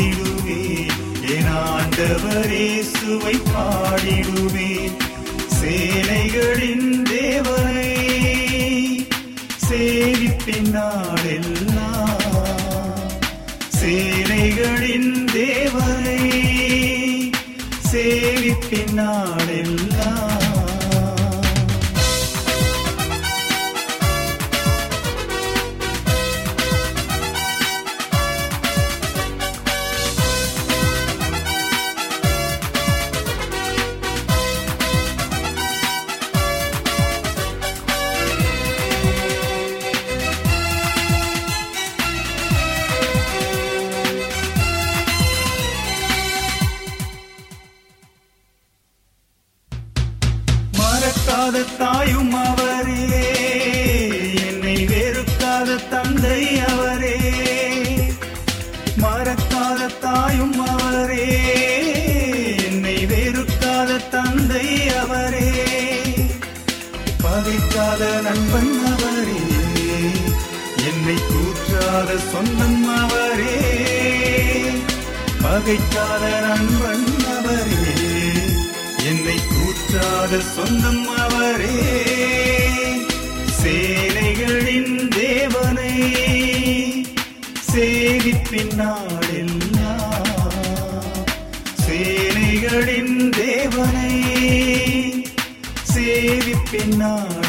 பாடிடுவே என் ஆண்டவரே சுவை பாடிடுவேன் சேனைகளின் தேவனை சேவிப்பின் நாடெல்லாம் சேனைகளின் தேவனை சேவிப்பின் நாடெல்லாம் கூற்றாத நண்பன் அவரே. என்னை கூற்றாத சொந்தம் அவரே. பகைக்காத நண்பன் அவரே. என்னை கூற்றாத சொந்தம் அவரே. சேனைகளின் தேவனை. சேவிப்பின் நாடெல்லாம் சேனைகளின் தேவனை. சேவிப்பின் நாடெல்லாம்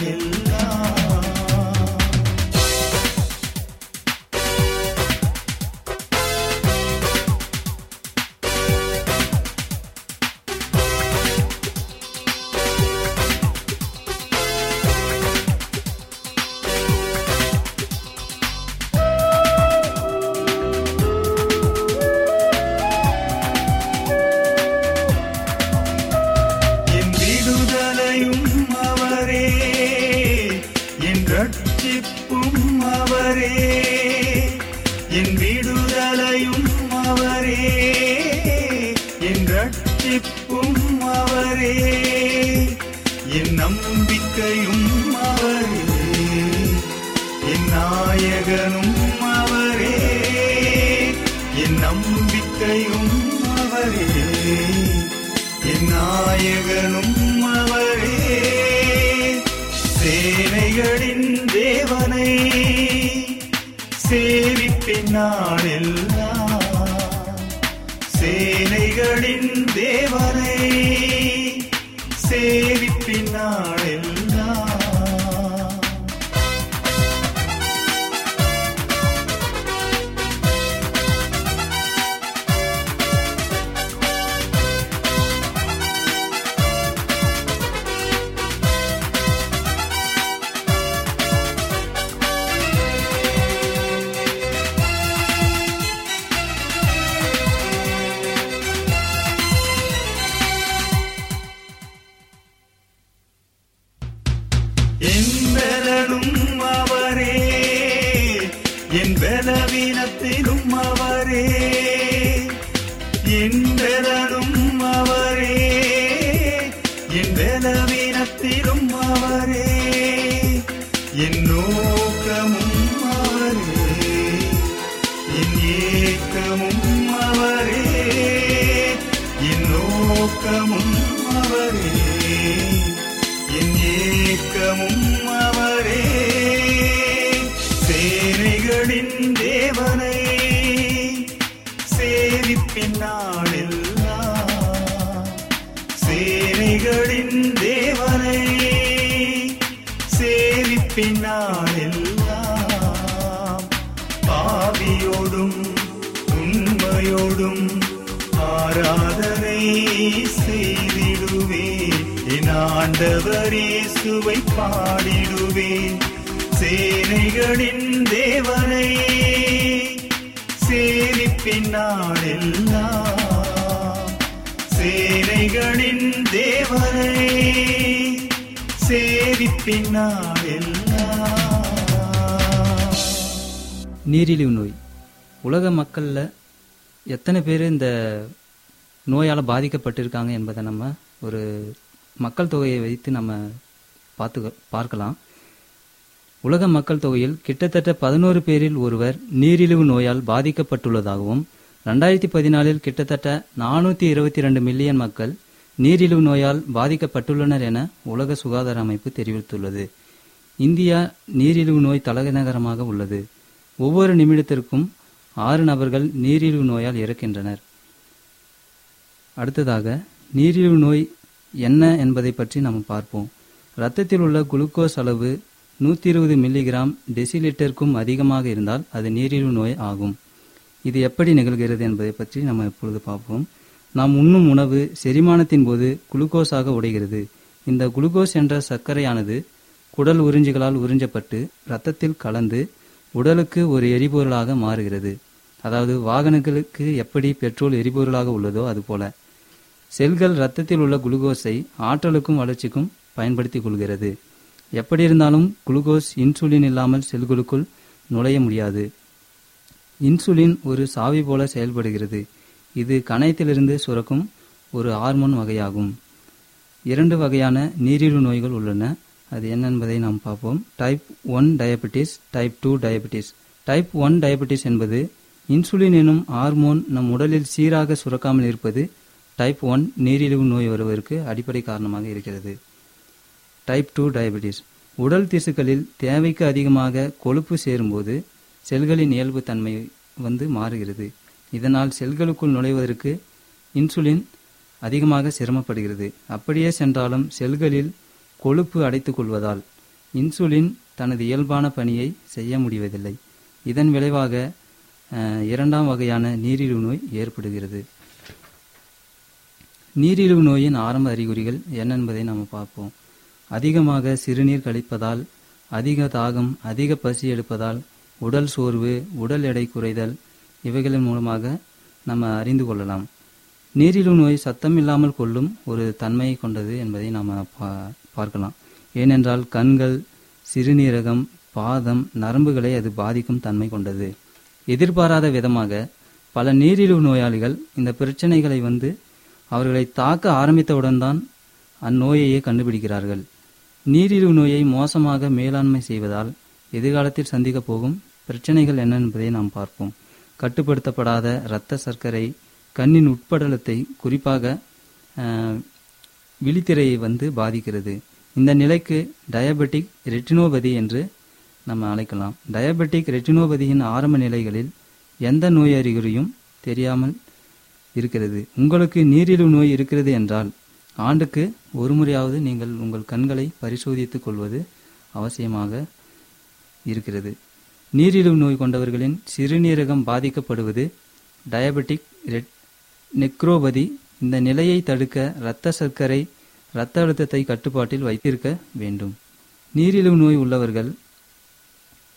சேவிப்பின் சேனைகளின் தேவனை சேவிப்பின் பலவீனத்திலும் என் நோக்கமும் அவரே என் ஏக்கமும் அவரே என் நோக்கமும் அவரே என் ஏக்கமும் அவரே சேனைகளின் தேவனை என் ஆண்டவர் பாடிடுவேன் சேனைகளின் தேவனை சேரிப்பின்னாளெல்லாம் சேனைகளின் தேவனை சேரிப்பின்னாளெல்லாம் நீரிழிவு நோய். உலக மக்களில் எத்தனை பேர் இந்த நோயால் பாதிக்கப்பட்டிருக்காங்க என்பதை நம்ம ஒரு மக்கள் தொகையை வைத்து நம்ம பார்த்து பார்க்கலாம். உலக மக்கள் தொகையில் கிட்டத்தட்ட பதினோரு பேரில் ஒருவர் நீரிழிவு நோயால் பாதிக்கப்பட்டுள்ளதாகவும் ரெண்டாயிரத்தி பதினாலில் கிட்டத்தட்ட நானூற்றி இருபத்தி ரெண்டு மில்லியன் மக்கள் நீரிழிவு நோயால் பாதிக்கப்பட்டுள்ளனர் என உலக சுகாதார அமைப்பு தெரிவித்துள்ளது. இந்தியா நீரிழிவு நோய் தலைநகரமாக உள்ளது. ஒவ்வொரு நிமிடத்திற்கும் ஆறு நபர்கள் நீரிழிவு நோயால் இறக்கின்றனர். அடுத்ததாக நீரிழிவு நோய் என்ன என்பதை பற்றி நாம் பார்ப்போம். இரத்தத்தில் உள்ள குளுக்கோஸ் அளவு நூற்றி இருபது மில்லிகிராம் டெசிலிட்டருக்கும் அதிகமாக இருந்தால் அது நீரிழிவு நோய் ஆகும். இது எப்படி நிகழ்கிறது என்பதை பற்றி நம்ம இப்பொழுது பார்ப்போம். நாம் உண்ணும் உணவு செரிமானத்தின் போது குளுக்கோஸாக உடைகிறது. இந்த குளுக்கோஸ் என்ற சர்க்கரையானது குடல் உறிஞ்சிகளால் உறிஞ்சப்பட்டு இரத்தத்தில் கலந்து உடலுக்கு ஒரு எரிபொருளாக மாறுகிறது. அதாவது வாகனங்களுக்கு எப்படி பெட்ரோல் எரிபொருளாக உள்ளதோ அதுபோல. செல்கள் இரத்தத்தில் உள்ள குளுக்கோஸை ஆற்றலுக்கும் வளர்ச்சிக்கும் பயன்படுத்திக் கொள்கிறது. எப்படி இருந்தாலும் குளுக்கோஸ் இன்சுலின் இல்லாமல் செல்களுக்குள் நுழைய முடியாது. இன்சுலின் ஒரு சாவி போல செயல்படுகிறது. இது கணையத்திலிருந்து சுரக்கும் ஒரு ஹார்மோன் வகையாகும். இரண்டு வகையான நீரிழிவு நோய்கள் உள்ளன. அது என்னென்பதை நாம் பார்ப்போம். Type one diabetes type two diabetes type one diabetes என்பது இன்சுலின் எனும் ஹார்மோன் நம் உடலில் சீராக சுரக்காமல் இருப்பது டைப் ஒன் நீரிழிவு நோய் வருவதற்கு அடிப்படை காரணமாக இருக்கிறது. டைப் டூ டயபெட்டிஸ் உடல் திசுக்களில் தேவைக்கு அதிகமாக கொழுப்பு சேரும்போது செல்களின் இயல்பு தன்மை வந்து மாறுகிறது. இதனால் செல்களுக்குள் நுழைவதற்கு இன்சுலின் அதிகமாக சிரமப்படுகிறது. அப்படியே சென்றாலும் செல்களில் கொழுப்பு அடைத்துக் கொள்வதால் இன்சுலின் தனது இயல்பான பணியை செய்ய முடிவதில்லை. இதன் விளைவாக இரண்டாம் வகையான நீரிழிவு நோய் ஏற்படுகிறது. நீரிழிவு நோயின் ஆரம்ப அறிகுறிகள் என்ன என்பதை நாம் பார்ப்போம். அதிகமாக சிறுநீர் கழிப்பதால் அதிக தாகம் அதிக பசி எடுப்பதால் உடல் சோர்வு உடல் எடை குறைதல் இவைகளின் மூலமாக நம்ம அறிந்து கொள்ளலாம். நீரிழிவு நோய் சத்தம் இல்லாமல் கொள்ளும் ஒரு தன்மையை கொண்டது என்பதை நாம் பா- பார்க்கலாம். ஏனென்றால் கண்கள் சிறுநீரகம் பாதம் நரம்புகளை அது பாதிக்கும் தன்மை கொண்டது. எதிர்பாராத விதமாக பல நீரிழிவு நோயாளிகள் இந்த பிரச்சனைகளை வந்து அவர்களை தாக்க ஆரம்பித்தவுடன் தான் அந்நோயையே கண்டுபிடிக்கிறார்கள். நீரிழிவு நோயை மோசமாக மேலாண்மை செய்வதால் எதிர்காலத்தில் சந்திக்கப் போகும் பிரச்சனைகள் என்ன என்பதை நாம் பார்ப்போம். கட்டுப்படுத்தப்படாத இரத்த சர்க்கரை கண்ணின் உட்படலத்தை குறிப்பாக விழித்திரையை வந்து பாதிக்கிறது. இந்த நிலைக்கு டயபெட்டிக் ரெட்டினோபதி என்று நம்ம அழைக்கலாம். டயபெட்டிக் ரெட்டினோபதியின் ஆரம்ப நிலைகளில் எந்த நோய் அறிகுறியும் தெரியாமல் இருக்கிறது. உங்களுக்கு நீரிழிவு நோய் இருக்கிறது என்றால் ஆண்டுக்கு ஒரு முறையாவது நீங்கள் உங்கள் கண்களை பரிசோதித்துக் கொள்வது அவசியமாக இருக்கிறது. நீரிழிவு நோய் கொண்டவர்களின் சிறுநீரகம் பாதிக்கப்படுவது டயபெட்டிக் ரெட் நெக்ரோபதி இந்த நிலையை தடுக்க இரத்த சர்க்கரை இரத்த அழுத்தத்தை கட்டுப்பாட்டில் வைத்திருக்க வேண்டும். நீரிழிவு நோய் உள்ளவர்கள்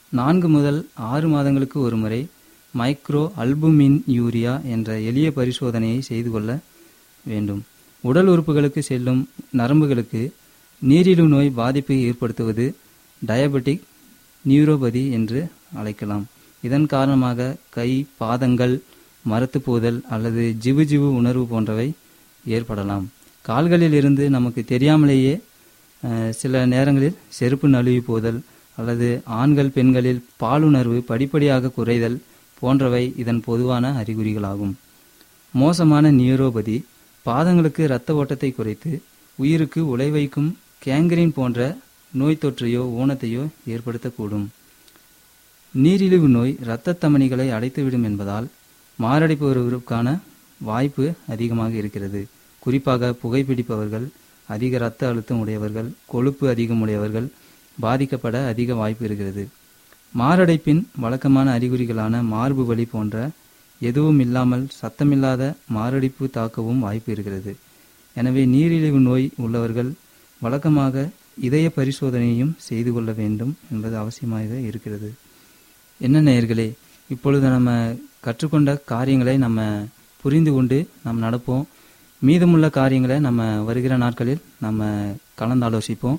நான்கு முதல் ஆறு மாதங்களுக்கு ஒருமுறை மைக்ரோ அல்புமின் யூரியா என்ற எளிய பரிசோதனையை செய்து கொள்ள வேண்டும். உடல் உறுப்புகளுக்கு செல்லும் நரம்புகளுக்கு நீரிழிவு நோய் பாதிப்பை ஏற்படுத்துவது டயபெட்டிக் நியூரோபதி என்று அழைக்கலாம். இதன் காரணமாக கை பாதங்கள் மரத்து போதல் அல்லது ஜிவு ஜிவு உணர்வு போன்றவை ஏற்படலாம். கால்களில் இருந்து நமக்கு தெரியாமலேயே சில நேரங்களில் செருப்பு நழுவி போதல் அல்லது ஆண்கள் பெண்களில் பாலுணர்வு படிப்படியாக குறைதல் போன்றவை இதன் பொதுவான அறிகுறிகளாகும். மோசமான நியூரோபதி பாதங்களுக்கு இரத்த ஓட்டத்தை குறைத்து உயிருக்கு உலை வைக்கும் கேங்கரின் போன்ற நோய் தொற்றையோ ஊனத்தையோ ஏற்படுத்தக்கூடும். நீரிழிவு நோய் இரத்த தமனிகளை அடைத்துவிடும் என்பதால் மாரடைப்பு வருவதற்கான வாய்ப்பு அதிகமாக இருக்கிறது. குறிப்பாக புகைப்பிடிப்பவர்கள் அதிக இரத்த அழுத்தம் உடையவர்கள் கொழுப்பு அதிகம் உடையவர்கள் பாதிக்கப்பட அதிக வாய்ப்பு இருக்கிறது. மாரடைப்பின் வழக்கமான அறிகுறிகளான மார்பு வலி போன்ற எதுவும் இல்லாமல் சத்தமில்லாத மாரடைப்பு தாக்கவும் வாய்ப்பு இருக்கிறது. எனவே நீரிழிவு நோய் உள்ளவர்கள் வழக்கமாக இதய பரிசோதனையும் செய்து கொள்ள வேண்டும் என்பது அவசியமாக இருக்கிறது. என்ன நேயர்களே இப்பொழுது நம்ம கற்றுக்கொண்ட காரியங்களை நம்ம புரிந்து கொண்டு நாம் நடப்போம். மீதமுள்ள காரியங்களை நம்ம வருகிற நாட்களில் நம்ம கலந்தாலோசிப்போம்.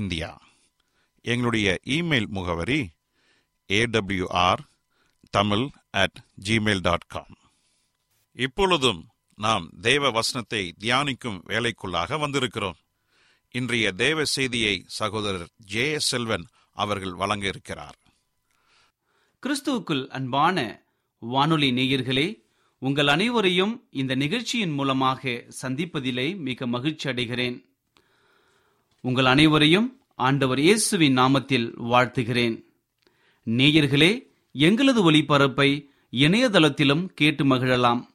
இந்தியா. எங்களுடைய இமெயில் முகவரி AWR Tamil at Gmail dot com இப்பொழுதும் நாம் தேவ வசனத்தை தியானிக்கும் வேலைக்குள்ளாக வந்திருக்கிறோம். இன்றைய தேவ செய்தியை சகோதரர் ஜே செல்வன் அவர்கள் வழங்க இருக்கிறார் கிறிஸ்துவுக்குள் அன்பான வானொலி நேயர்களே உங்கள் அனைவரையும் இந்த நிகழ்ச்சியின் மூலமாக சந்திப்பதிலே மிக மகிழ்ச்சி அடைகிறேன். உங்கள் அனைவரையும் ஆண்டவர் இயேசுவின் நாமத்தில் வாழ்த்துகிறேன். நேயர்களே எங்களது ஒளிபரப்பை இணையதளத்திலும் கேட்டு மகிழலாம்.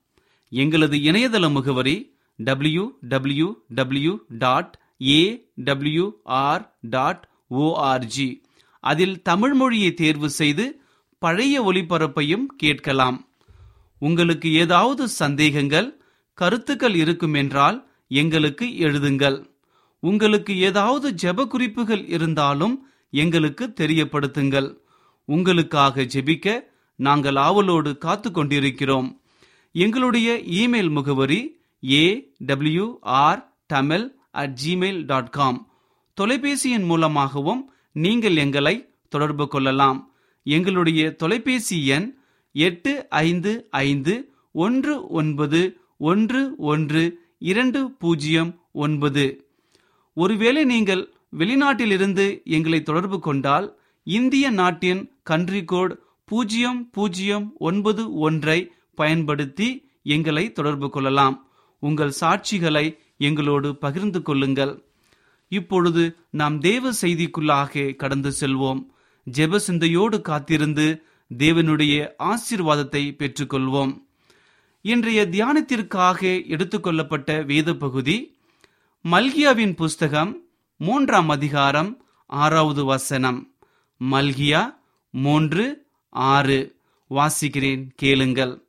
எங்களது இணையதள முகவரி W W W dot A W R dot ORG அதில் தமிழ் மொழியை தேர்வு செய்து பழைய ஒளிபரப்பையும் கேட்கலாம். உங்களுக்கு ஏதாவது சந்தேகங்கள் கருத்துக்கள் இருக்கும் என்றால் எங்களுக்கு எழுதுங்கள். உங்களுக்கு ஏதாவது ஜெப குறிப்புகள் இருந்தாலும் எங்களுக்கு தெரியப்படுத்துங்கள். உங்களுக்காக ஜெபிக்க நாங்கள் ஆவலோடு காத்து கொண்டிருக்கிறோம் எங்களுடைய இமெயில் முகவரி A W R Tamil at Gmail dot com தொலைபேசியின் மூலமாகவும் நீங்கள் எங்களை தொடர்பு கொள்ளலாம். எங்களுடைய தொலைபேசி எண் எட்டு ஐந்து ஐந்து ஒன்று ஒன்பது ஒன்று ஒன்று இரண்டு பூஜ்ஜியம் ஒன்பது. ஒருவேளை நீங்கள் வெளிநாட்டிலிருந்து எங்களை தொடர்பு கொண்டால் இந்திய நாட்டின் கன்ட்ரி கோட் பூஜ்ஜியம் பூஜ்ஜியம் ஒன்பது ஒன்றை பயன்படுத்தி எங்களை தொடர்பு கொள்ளலாம். உங்கள் சாட்சிகளை எங்களோடு பகிர்ந்து கொள்ளுங்கள். இப்பொழுது நாம் தேவ செய்திக்குள்ளாக கடந்து செல்வோம். ஜெப சிந்தையோடு காத்திருந்து தேவனுடைய ஆசீர்வாதத்தை பெற்றுக்கொள்வோம். இன்றைய தியானத்திற்காக எடுத்துக்கொள்ளப்பட்ட வேத பகுதி மல்கியாவின் புஸ்தகம் மூன்றாம் அதிகாரம் ஆறாவது வசனம். மல்கியா மூன்று ஆறு. வாசிக்கிறேன் கேளுங்கள்.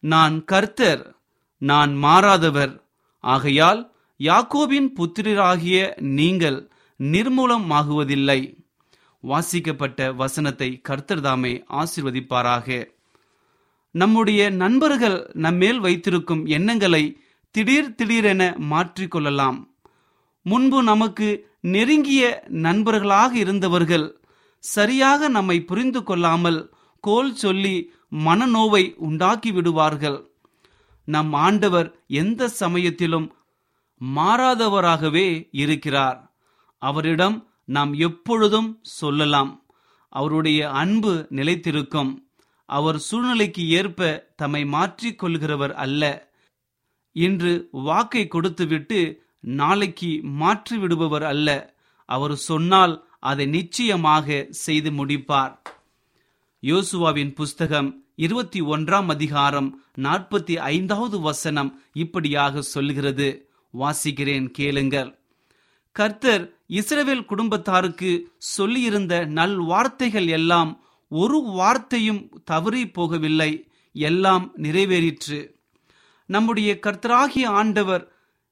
நான் கர்த்தர் நான் மாறாதவர். ஆகையால் யாக்கோபின் புத்திரராகிய நீங்கள் நிர்மூலமாகுவதில்லை. வாசிக்கப்பட்ட வசனத்தை கர்த்தர் தாமே ஆசிர்வதிப்பாராக. நம்முடைய நண்பர்கள் நம்மேல் வைத்திருக்கும் எண்ணங்களை திடீர் திடீரென மாற்றிக்கொள்ளலாம். முன்பு நமக்கு நெருங்கிய நண்பர்களாக இருந்தவர்கள் சரியாக நம்மை புரிந்து கொள்ளாமல் கோல் சொல்லி மனநோவை உண்டாக்கி விடுவார்கள். நம் ஆண்டவர் எந்த சமயத்திலும் மாறாதவராகவே இருக்கிறார். அவரிடம் நாம் எப்பொழுதும் சொல்லலாம். அவருடைய அன்பு நிலைத்திருக்கும். அவர் சூழ்நிலைக்கு ஏற்ப தம்மை மாற்றிக் கொள்கிறவர் அல்ல. இன்று வாக்கை கொடுத்துவிட்டு நாளைக்கு மாற்றி விடுபவர் அல்ல. அவர் சொன்னால் அதை நிச்சயமாக செய்து முடிப்பார். யோசுவாவின் புஸ்தகம் இருபத்தி ஒன்றாம் அதிகாரம் நாற்பத்தி ஐந்தாவது வசனம் இப்படியாக சொல்கிறது வாசிக்கிறேன் கேளுங்கள். கர்த்தர் இஸ்ரவேல் குடும்பத்தாருக்கு சொல்லியிருந்த நல் வார்த்தைகள் எல்லாம் ஒரு வார்த்தையும் தவறி போகவில்லை. எல்லாம் நிறைவேறிற்று. நம்முடைய கர்த்தராகிய ஆண்டவர்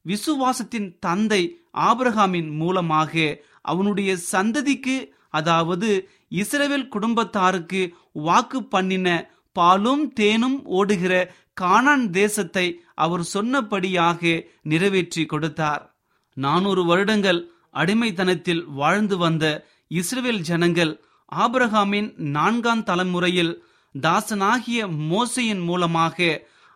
விசுவாசத்தின் தந்தை ஆபிரகாமின் மூலமாக அவனுடைய சந்ததிக்கு அதாவது இஸ்ரேவேல் குடும்பத்தாருக்கு வாக்கு பண்ணின பாலும் தேனும் ஓடுகிற கானான் தேசத்தை அவர் சொன்னபடியாக நிறைவேற்றி கொடுத்தார். நானூறு வருடங்கள் அடிமைத்தனத்தில் வாழ்ந்து வந்த இஸ்ரேல் ஜனங்கள் ஆபிரகாமின் நான்காம் தலைமுறையில் தாசனாகிய மோசையின் மூலமாக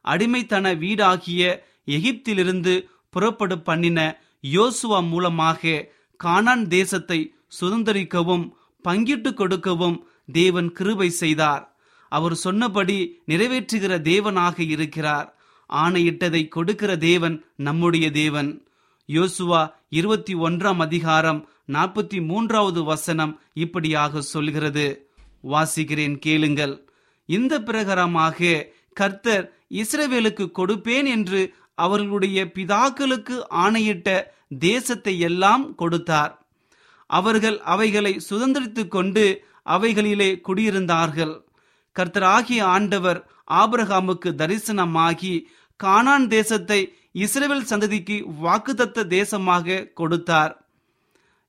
அடிமைத்தன வீடாகிய எகிப்திலிருந்து புறப்படு பண்ணின யோசுவா மூலமாக கானான் தேசத்தை சுதந்திரிக்கவும் பங்கிட்டு கொடுக்கவும் தேவன் கிருபை செய்தார். அவர் சொன்னபடி நிறைவேற்றுகிற தேவனாக இருக்கிறார். ஆணையிட்டதை கொடுக்கிற தேவன் நம்முடைய தேவன். யோசுவா இருபத்தி ஒன்றாம் அதிகாரம் நாற்பத்தி மூன்றாவது வசனம் இப்படியாக சொல்கிறது. வாசிக்கிறேன் கேளுங்கள். இந்த பிரகாரமாக கர்த்தர் இஸ்ரவேலுக்கு கொடுப்பேன் என்று அவர்களுடைய பிதாக்களுக்கு ஆணையிட்ட தேசத்தை எல்லாம் கொடுத்தார். அவர்கள் அவைகளை சுதந்திரித்து கொண்டு அவைகளிலே குடியிருந்தார்கள். கர்த்தராகிய ஆண்டவர் ஆபிரகாமுக்கு தரிசனமாகி கானான் தேசத்தை இஸ்ரேல் சந்ததிக்கு வாக்குதத்த தேசமாக கொடுத்தார்.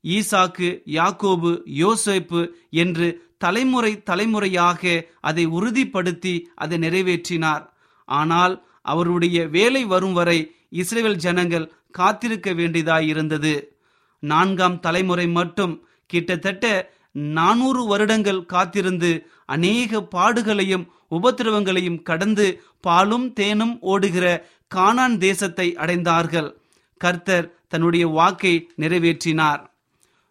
ஈசாக்கு யாக்கோபு யோசேப்பு என்று தலைமுறை தலைமுறையாக அதை உறுதிப்படுத்தி அதை நிறைவேற்றினார். ஆனால் அவருடைய வேலை வரும் வரை இஸ்ரேல் ஜனங்கள் காத்திருக்க வேண்டியதாய் இருந்தது. நான்காம் தலைமுறை மட்டும் கிட்டத்தட்ட நானூறு வருடங்கள் காத்திருந்து அநேக பாடுகளையும் உபத்திரவங்களையும் கடந்து பாலும் தேனும் ஓடுகிற கானான் தேசத்தை அடைந்தார்கள். கர்த்தர் தன்னுடைய வாக்கை நிறைவேற்றினார்.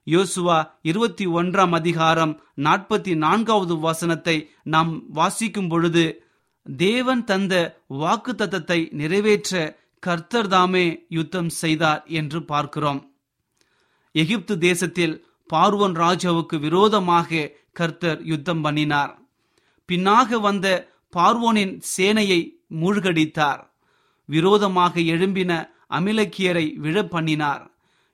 யோசுவா இருபத்தி ஒன்றாம் அதிகாரம் நாற்பத்தி நான்காவது வசனத்தை நாம் வாசிக்கும் பொழுது தேவன் தந்த வாக்கு தத்தத்தை நிறைவேற்ற கர்த்தர் தாமே யுத்தம் செய்தார் என்று பார்க்கிறோம். எகிப்து தேசத்தில் பார்வன் ராஜாவுக்கு விரோதமாக கர்த்தர் யுத்தம் பண்ணினார். பின்னாக வந்த பார்வோனின் சேனையை மூழ்கடித்தார். விரோதமாக எழும்பின அமிலக்கியரை விழ பண்ணினார்.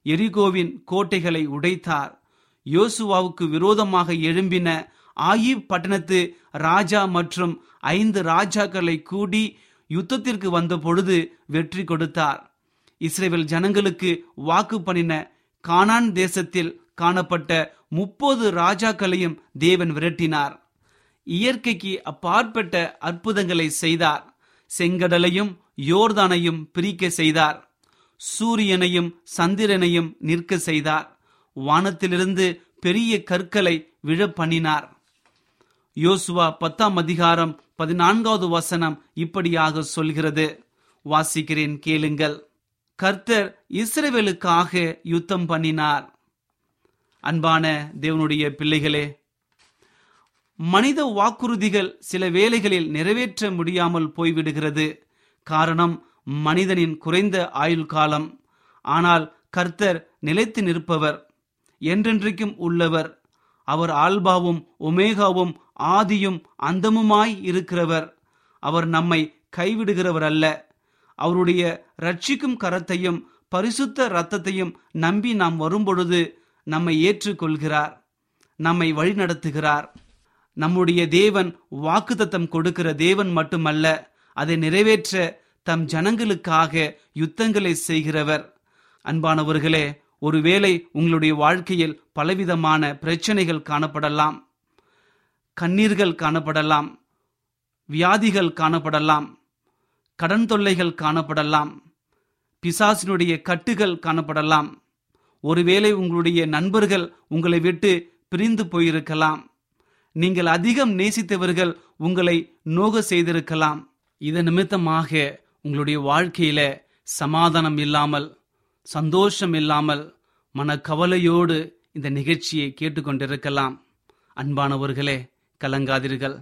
எரிகோவின் கோட்டைகளை உடைத்தார். யோசுவாவுக்கு விரோதமாக எழும்பின ஆயிப் பட்டணத்து ராஜா மற்றும் ஐந்து ராஜாக்களை கூடி யுத்தத்திற்கு வந்த பொழுது வெற்றி கொடுத்தார். இஸ்ரேல் ஜனங்களுக்கு வாக்கு பண்ணின கானான் தேசத்தில் காணப்பட்ட முப்பது ராஜாக்களையும் தேவன் விரட்டினார். இயற்கைக்கு அப்பாற்பட்ட அற்புதங்களை செய்தார். செங்கடலையும் யோர்தானையும் பிரிக்க செய்தார். சூரியனையும் சந்திரனையும் நிற்க செய்தார். வானத்திலிருந்து பெரிய கற்களை விழ பண்ணினார் யோசுவா பத்தாம் அதிகாரம் பதினான்காவது வசனம் இப்படியாக சொல்கிறது. வாசிக்கிறேன் கேளுங்கள். கர்த்தர் இஸ்ரேவேலுக்காக யுத்தம் பண்ணினார். அன்பான தேவனுடைய பிள்ளைகளே மனித வாக்குறுதிகள் சில வேளைகளில் நிறைவேற்ற முடியாமல் போய்விடுகிறது. காரணம் மனிதனின் குறைந்த ஆயுள் காலம். ஆனால் கர்த்தர் நிலைத்து நிற்பவர். என்றென்றைக்கும் உள்ளவர். அவர் ஆல்பாவும் ஒமேகாவும் ஆதியும் அந்தமுமாய் இருக்கிறவர். அவர் நம்மை கைவிடுகிறவர் அல்ல அவருடைய ரட்சிக்கும் கரத்தையும் பரிசுத்த இரத்தத்தையும் நம்பி நாம் வரும்பொழுது நம்மை ஏற்றுக்கொள்கிறார். நம்மை வழிநடத்துகிறார். நம்முடைய தேவன் வாக்குத்தத்தம் கொடுக்கிற தேவன் மட்டுமல்ல அதை நிறைவேற்ற தம் ஜனங்களுக்காக யுத்தங்களை செய்கிறவர். அன்பானவர்களே ஒருவேளை உங்களுடைய வாழ்க்கையில் பலவிதமான பிரச்சனைகள் காணப்படலாம். கண்ணீர்கள் காணப்படலாம். வியாதிகள் காணப்படலாம். கடன் தொல்லைகள் காணப்படலாம். பிசாசினுடைய கட்டுகள் காணப்படலாம். ஒருவேளை உங்களுடைய நண்பர்கள் உங்களை விட்டு பிரிந்து போயிருக்கலாம். நீங்கள் அதிகம் நேசித்தவர்கள் உங்களை நோக செய்திருக்கலாம். இதன் நிமித்தமாக உங்களுடைய வாழ்க்கையில சமாதானம் இல்லாமல் சந்தோஷம் இல்லாமல் மனக்கவலையோடு இந்த நிகழ்ச்சியை கேட்டுக்கொண்டிருக்கலாம். அன்பானவர்களே கலங்காதீர்கள்.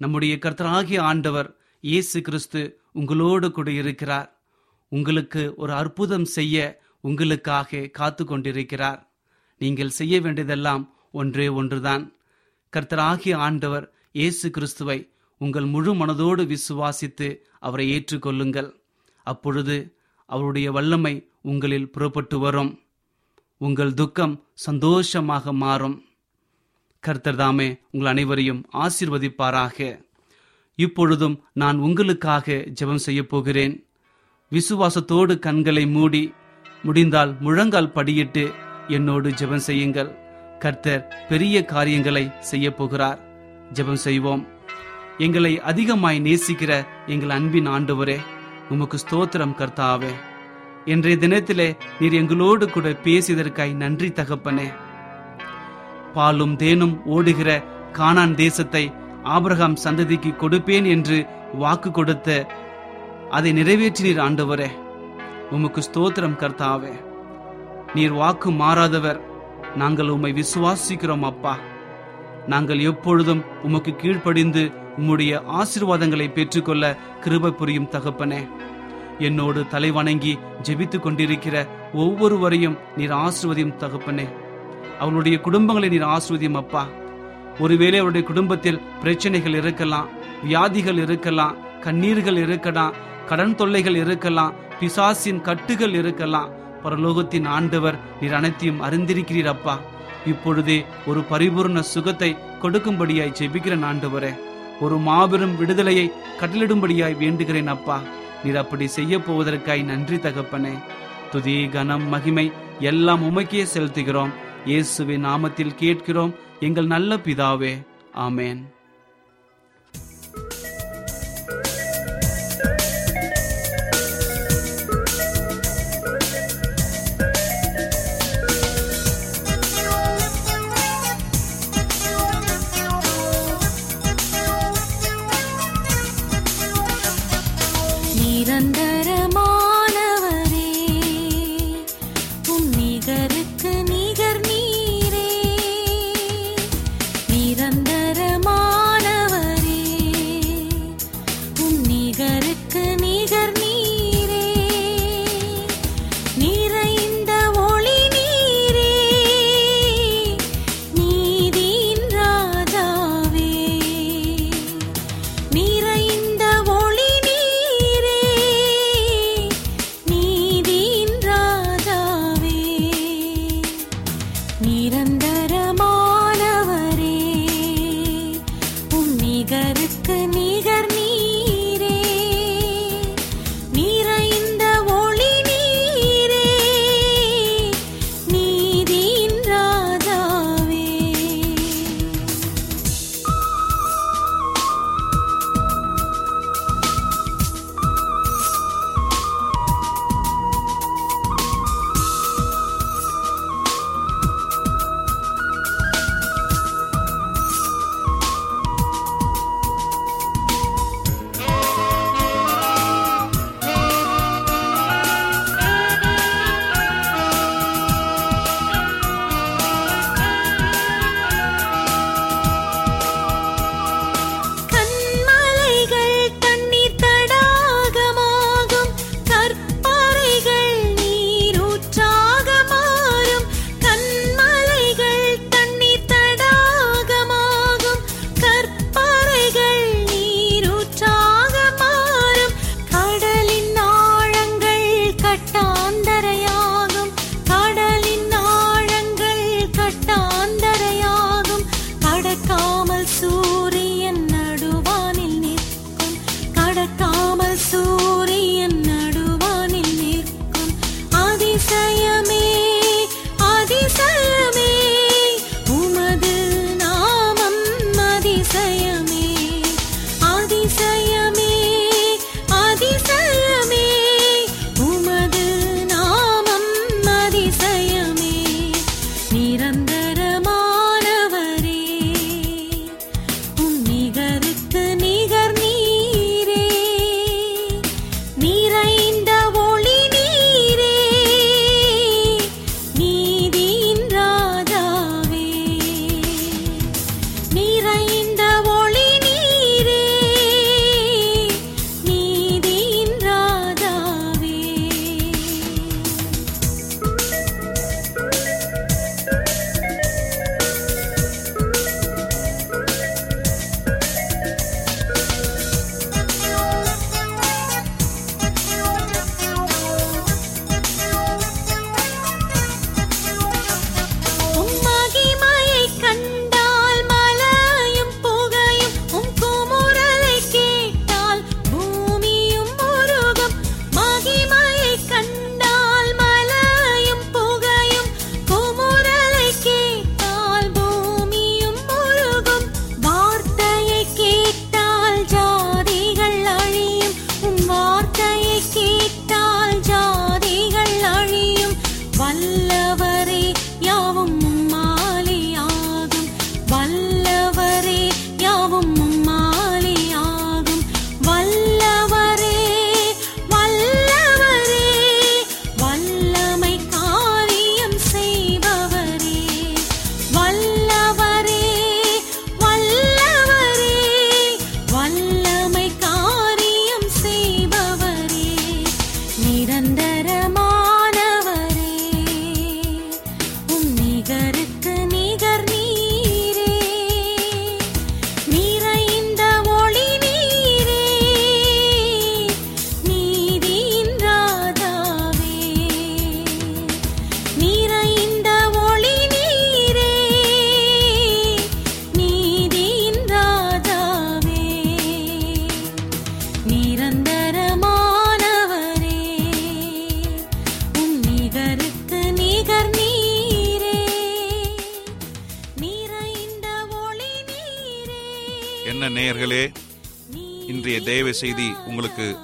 நம்முடைய கர்த்தராகிய ஆண்டவர் இயேசு கிறிஸ்து உங்களோடு கூட இருக்கிறார். உங்களுக்கு ஒரு அற்புதம் செய்ய உங்களுக்காக காத்து கொண்டிருக்கிறார் நீங்கள் செய்ய வேண்டியதெல்லாம் ஒன்றே ஒன்றுதான். கர்த்தராகிய ஆண்டவர் இயேசு கிறிஸ்துவை உங்கள் முழு மனதோடு விசுவாசித்து அவரை ஏற்றுக்கொள்ளுங்கள். அப்பொழுது அவருடைய வல்லமை உங்களில் புறப்பட்டு வரும். உங்கள் துக்கம் சந்தோஷமாக மாறும். கர்த்தர் தாமே உங்கள் அனைவரையும் ஆசிர்வதிப்பாராக. இப்பொழுதும் நான் உங்களுக்காக ஜெபம் செய்ய போகிறேன். விசுவாசத்தோடு கண்களை மூடி முடிந்தால் முழங்கால் படியிட்டு என்னோடு ஜெபம் செய்யுங்கள். கர்த்தர் பெரிய காரியங்களை செய்ய போகிறார். ஜெபம் செய்வோம். எங்களை அதிகமாய் நேசிக்கிற எங்கள் அன்பின் ஆண்டவரே உமக்கு ஸ்தோத்திரம் கர்த்தாவே. இன்றைய தினத்திலே நீர் எங்களோடு கூட பேசியதற்காய் நன்றி தகப்பனே. பாலும் தேனும் ஓடுகிற கானான் தேசத்தை ஆபிரகாம் சந்ததிக்கு கொடுப்பேன் என்று வாக்கு கொடுத்த அதை நிறைவேற்றினீர் ஆண்டவரே. உமக்கு ஸ்தோத்திரம் கர்த்தாவே. நீர் வாக்கு மாறாதவர் நாங்கள் உம்மை விசுவாசிக்கிறோம் அப்பா. நாங்கள் எப்பொழுதும் உமக்கு கீழ்ப்படிந்து உம்முடைய ஆசீர்வாதங்களை பெற்றுக்கொள்ள கிருப புரியும் தகப்பனே. என்னோடு தலை வணங்கி ஜெபித்து கொண்டிருக்கிற ஒவ்வொருவரையும் நீர் ஆசிர்வதியும் தகப்பனே. அவளுடைய குடும்பங்களை நீர் ஆசிர்வதியும் அப்பா. ஒருவேளை அவருடைய குடும்பத்தில் பிரச்சனைகள் இருக்கலாம் வியாதிகள் இருக்கலாம் கண்ணீர்கள் இருக்கலாம் கடன் தொல்லைகள் இருக்கலாம் பிசாசின் கட்டுகள் இருக்கலாம் பரலோகத்தின் ஆண்டவர் நீர் அனைத்தையும் அறிந்திருக்கிறீர் அப்பா. இப்பொழுதே ஒரு பரிபூர்ண சுகத்தை கொடுக்கும்படியாய் ஜெபிக்கிறேன் ஆண்டவரே. ஒரு மாபெரும் விடுதலையை கட்டளிடும்படியாய் வேண்டுகிறேன் அப்பா. நீர் அப்படி செய்ய போவதற்காய் நன்றி தகப்பனே. துதி கனம் மகிமை எல்லாம் உமக்கே செலுத்துகிறோம். இயேசுவின் நாமத்தில் கேட்கிறோம். எங்கள் நல்ல பிதாவே. ஆமேன்.